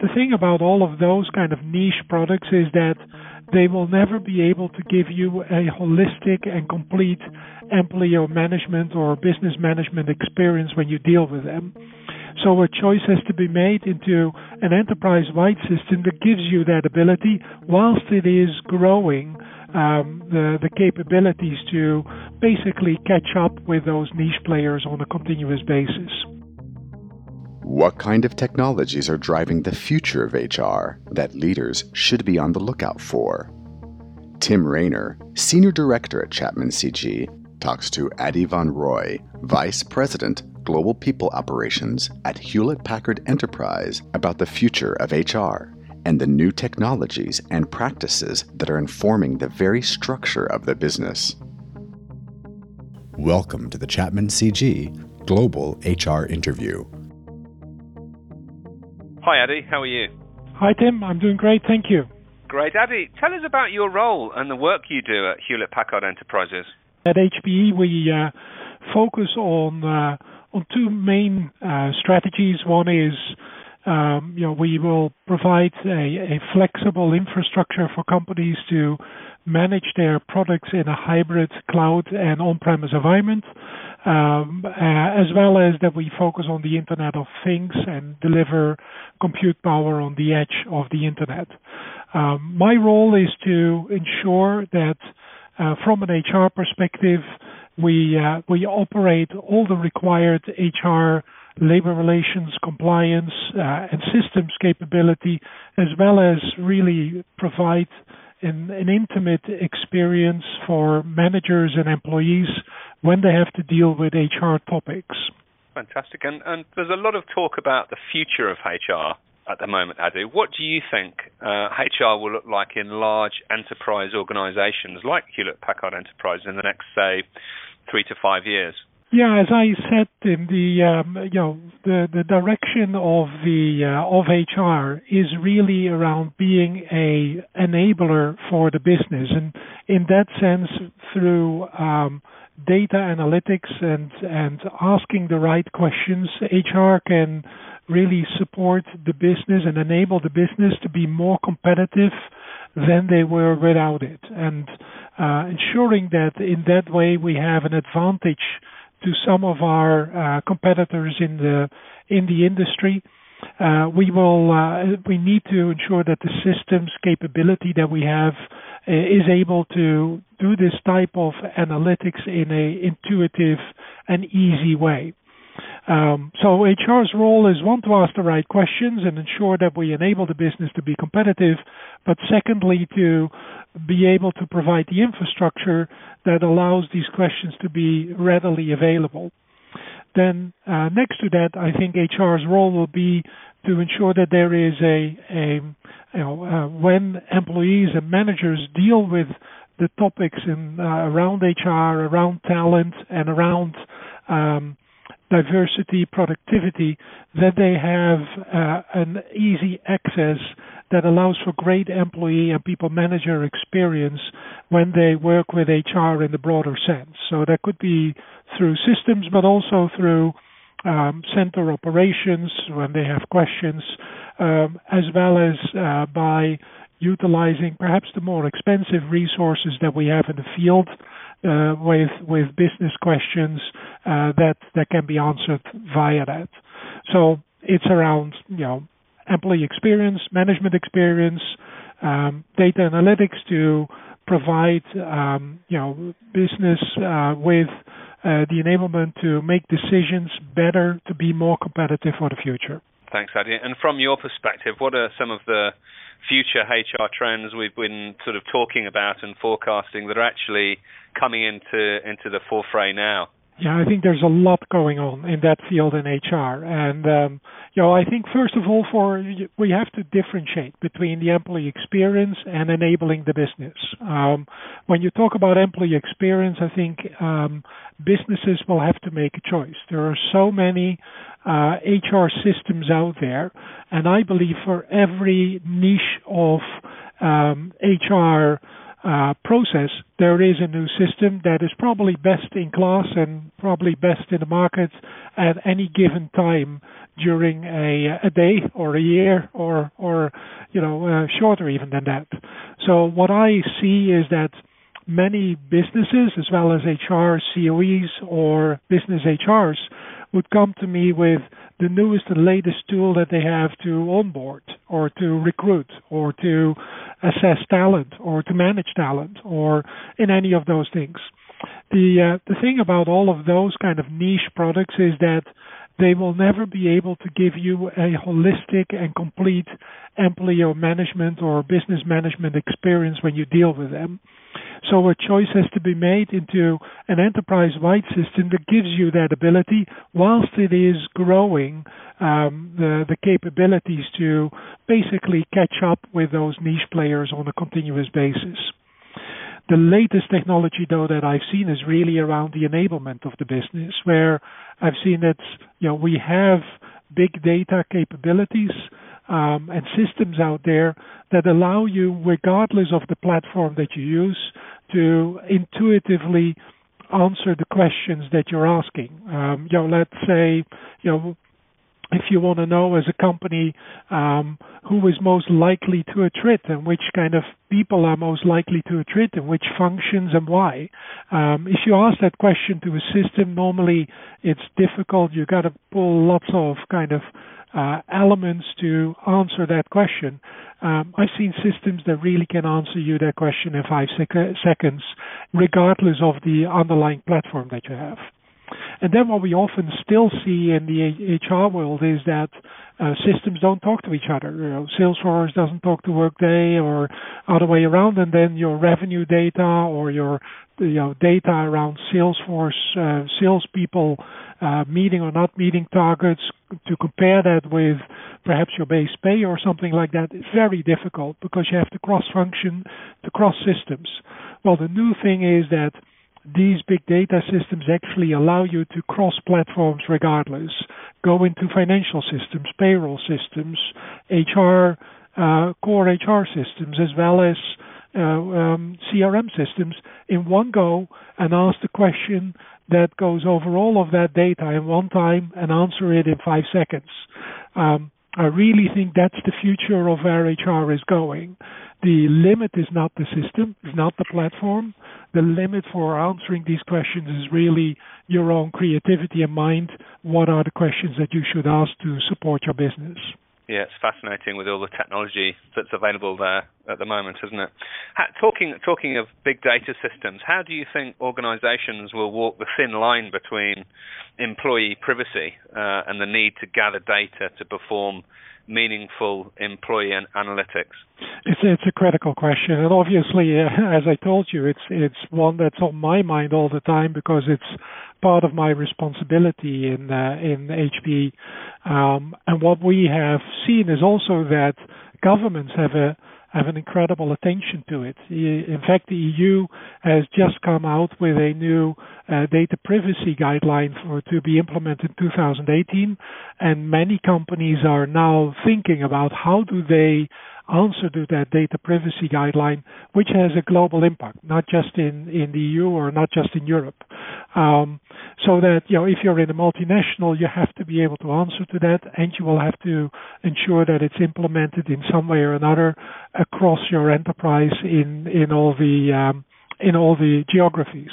the thing about all of those kind of niche products is that they will never be able to give you a holistic and complete employee management or business management experience when you deal with them. So a choice has to be made into an enterprise-wide system that gives you that ability whilst it is growing um, the, the capabilities to basically catch up with those niche players on a continuous basis. What kind of technologies are driving the future of HR that leaders should be on the lookout for? Tim Rayner, Senior Director at Chapman CG, talks to Adi von Roy, Vice President, Global People Operations at Hewlett Packard Enterprise, about the future of HR and the new technologies and practices that are informing the very structure of the business. Welcome to the Chapman CG Global HR Interview. Hi, Adi. How are you? Hi, Tim. I'm doing great. Thank you. Great. Adi, tell us about your role and the work you do at Hewlett Packard Enterprises. At HPE, we uh, focus on uh, on two main uh, strategies. One is um, you know, we will provide a, a, flexible infrastructure for companies to manage their products in a hybrid cloud and on-premise environment, um, uh, as well as that we focus on the Internet of Things and deliver compute power on the edge of the Internet. Um, my role is to ensure that, uh, from an HR perspective, we uh, we operate all the required HR labor relations compliance uh, and systems capability, as well as really provide an, an, intimate experience for managers and employees when they have to deal with HR topics. Fantastic. And, and there's a lot of talk about the future of HR at the moment, Adi. What do you think uh, HR will look like in large enterprise organizations like Hewlett Packard Enterprise in the next, say, three to five years? Yeah, as I said, the um, you know the the direction of the uh, of HR is really around being a enabler for the business, and in that sense, through um, data analytics and and asking the right questions, HR can really support the business and enable the business to be more competitive than they were without it, and uh, ensuring that in that way we have an advantage to some of our uh, competitors in the in the industry. Uh, we will uh, we need to ensure that the systems capability that we have is able to do this type of analytics in a intuitive and easy way. Um, so HR's role is one to ask the right questions and ensure that we enable the business to be competitive, but secondly to be able to provide the infrastructure that allows these questions to be readily available. Then uh, next to that, I think HR's role will be to ensure that there is a, a you know, uh, when employees and managers deal with the topics in, uh, around HR, around talent, and around um, diversity, productivity, that they have uh, an easy access that allows for great employee and people manager experience when they work with HR in the broader sense. So that could be through systems, but also through um, center operations when they have questions, um, as well as uh, by utilizing perhaps the more expensive resources that we have in the field with with business questions uh, that that can be answered via that. So it's around you know employee experience, management experience, um, data analytics to provide um, you know business uh, with uh, the enablement to make decisions better to be more competitive for the future. Thanks, Adi. And from your perspective, what are some of the future HR trends we've been sort of talking about and forecasting that are actually coming into into the forefront now? Yeah, I think there's a lot going on in that field in HR, and um, you know, I think first of all, for we have to differentiate between the employee experience and enabling the business. Um, when you talk about employee experience, I think um, businesses will have to make a choice. There are so many uh, HR systems out there, and I believe for every niche of um, HR uh, process, there is a new system that is probably best in class and probably best in the market at any given time during a, a day or a year or or you know uh, shorter even than that. So what I see is that many businesses as well as HR COEs or business HRs would come to me with the newest and latest tool that they have to onboard or to recruit or to assess talent or to manage talent or in any of those things. The uh, the thing about all of those kind of niche products is that they will never be able to give you a holistic and complete employee management or business management experience when you deal with them. So a choice has to be made into an enterprise-wide system that gives you that ability whilst it is growing um, the, the capabilities to basically catch up with those niche players on a continuous basis. The latest technology, though, that I've seen is really around the enablement of the business, where I've seen that you know we have big data capabilities um, and systems out there that allow you, regardless of the platform that you use, to intuitively answer the questions that you're asking. Um, you know, let's say, you know, if you want to know as a company um, who is most likely to attrit and which kind of people are most likely to attrit and which functions and why. Um, if you ask that question to a system, normally it's difficult. You've got to pull lots of kind of uh, elements to answer that question. Um, I've seen systems that really can answer you that question in five sec- seconds, regardless of the underlying platform that you have. And then what we often still see in the HR world is that uh, systems don't talk to each other. You know, Salesforce doesn't talk to Workday or other way around, and then your revenue data or your you know data around Salesforce uh, salespeople uh, meeting or not meeting targets to compare that with perhaps your base pay or something like that is very difficult because you have to cross function to cross systems. Well, the new thing is that these big data systems actually allow you to cross platforms regardless. Go into financial systems, payroll systems, HR, uh, core HR systems, as well as uh, um, CRM systems in one go and ask the question that goes over all of that data in one time and answer it in five seconds. Um, I really think that's the future of where HR is going. The limit is not the system, is not the platform. The limit for answering these questions is really your own creativity and mind. What are the questions that you should ask to support your business? Yeah, it's fascinating with all the technology that's available there at the moment, isn't it? Talking talking of big data systems, how do you think organisations will walk the thin line between employee privacy uh, and the need to gather data to perform meaningful employee analytics? It's it's a critical question, and obviously, uh, as I told you, it's it's one that's on my mind all the time because it's part of my responsibility in uh, in HP. Um, and what we have seen is also that governments have a have an incredible attention to it. In fact, the EU has just come out with a new uh, data privacy guideline for to be implemented in 2018, and many companies are now thinking about how do they answer to that data privacy guideline, which has a global impact, not just in, in the EU or not just in Europe. Um, so that, you know, if you're in a multinational, you have to be able to answer to that and you will have to ensure that it's implemented in some way or another across your enterprise in, in all the, um, in all the geographies.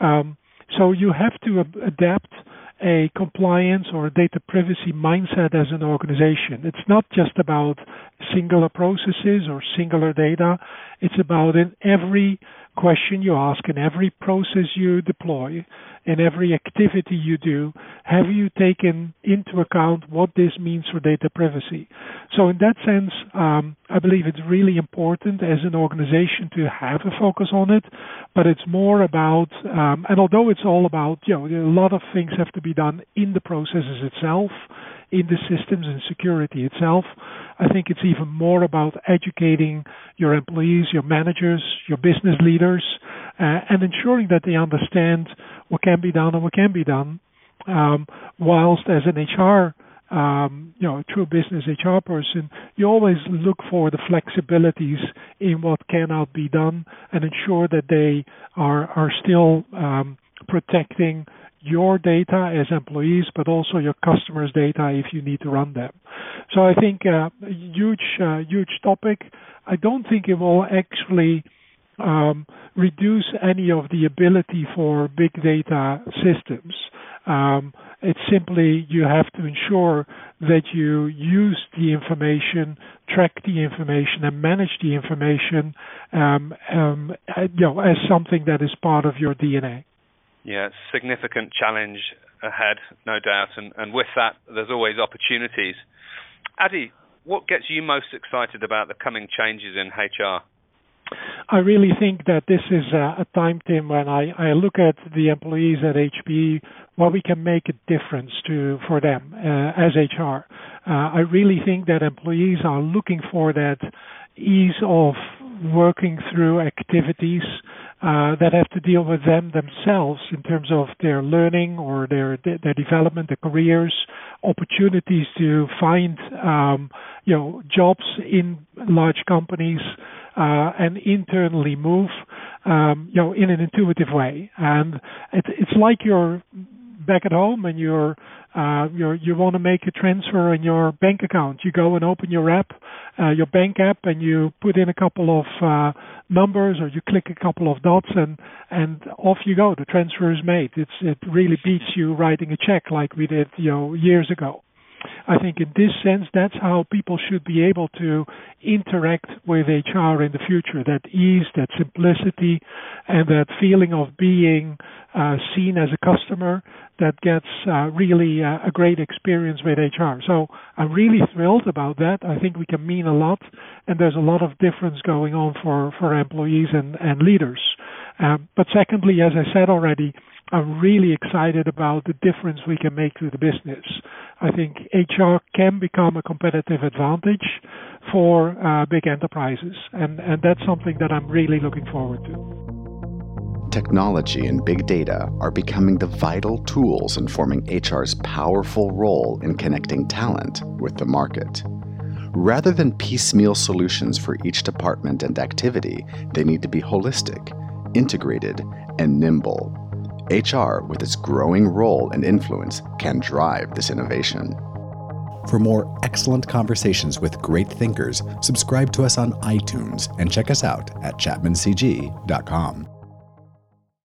Um, so you have to adapt a compliance or data privacy mindset as an organization. It's not just about singular processes or singular data. It's about in every question you ask, in every process you deploy, in every activity you do, have you taken into account what this means for data privacy? So, in that sense, um, I believe it's really important as an organization to have a focus on it, but it's more about, um, and although it's all about, you know, a lot of things have to be done in the processes itself, in the systems and security itself. I think it's even more about educating your employees, your managers, your business leaders, uh, and ensuring that they understand what can be done and what can be done. Um, whilst as an HR um, you know, a true business HR person, you always look for the flexibilities in what cannot be done and ensure that they are are still um, protecting your data as employees, but also your customers' data if you need to run them. So I think uh, huge, uh, huge topic. I don't think it will actually um, reduce any of the ability for big data systems. Um, it's simply you have to ensure that you use the information, track the information, and manage the information, um, um, you know, as something that is part of your DNA. Yeah, significant challenge ahead, no doubt, and, and with that, there's always opportunities. Adi, what gets you most excited about the coming changes in HR? I really think that this is a, time, Tim, when I, I look at the employees at HP, what we can make a difference to for them uh, as HR. Uh, I really think that employees are looking for that ease of working through activities uh, that have to deal with them themselves in terms of their learning or their their development, their careers, opportunities to find um, you know jobs in large companies uh, and internally move um, you know in an intuitive way. And it, it's like you're back at home and you're uh, you you want to make a transfer in your bank account. You go and open your app, uh, your bank app, and you put in a couple of uh, numbers or you click a couple of dots, and and off you go. The transfer is made. It's it really beats you writing a check like we did you know years ago. I think in this sense, that's how people should be able to interact with HR in the future. That ease, that simplicity, and that feeling of being uh, seen as a customer that gets uh, really uh, a great experience with HR. So I'm really thrilled about that. I think we can mean a lot, and there's a lot of difference going on for, for employees and, and leaders. Um, but secondly, as I said already, I'm really excited about the difference we can make to the business. I think HR can become a competitive advantage for uh, big enterprises, and, and that's something that I'm really looking forward to. Technology and big data are becoming the vital tools informing HR's powerful role in connecting talent with the market. Rather than piecemeal solutions for each department and activity, they need to be holistic, integrated, and nimble HR, with its growing role and influence, can drive this innovation. For more excellent conversations with great thinkers, subscribe to us on iTunes and check us out at chapmancg.com.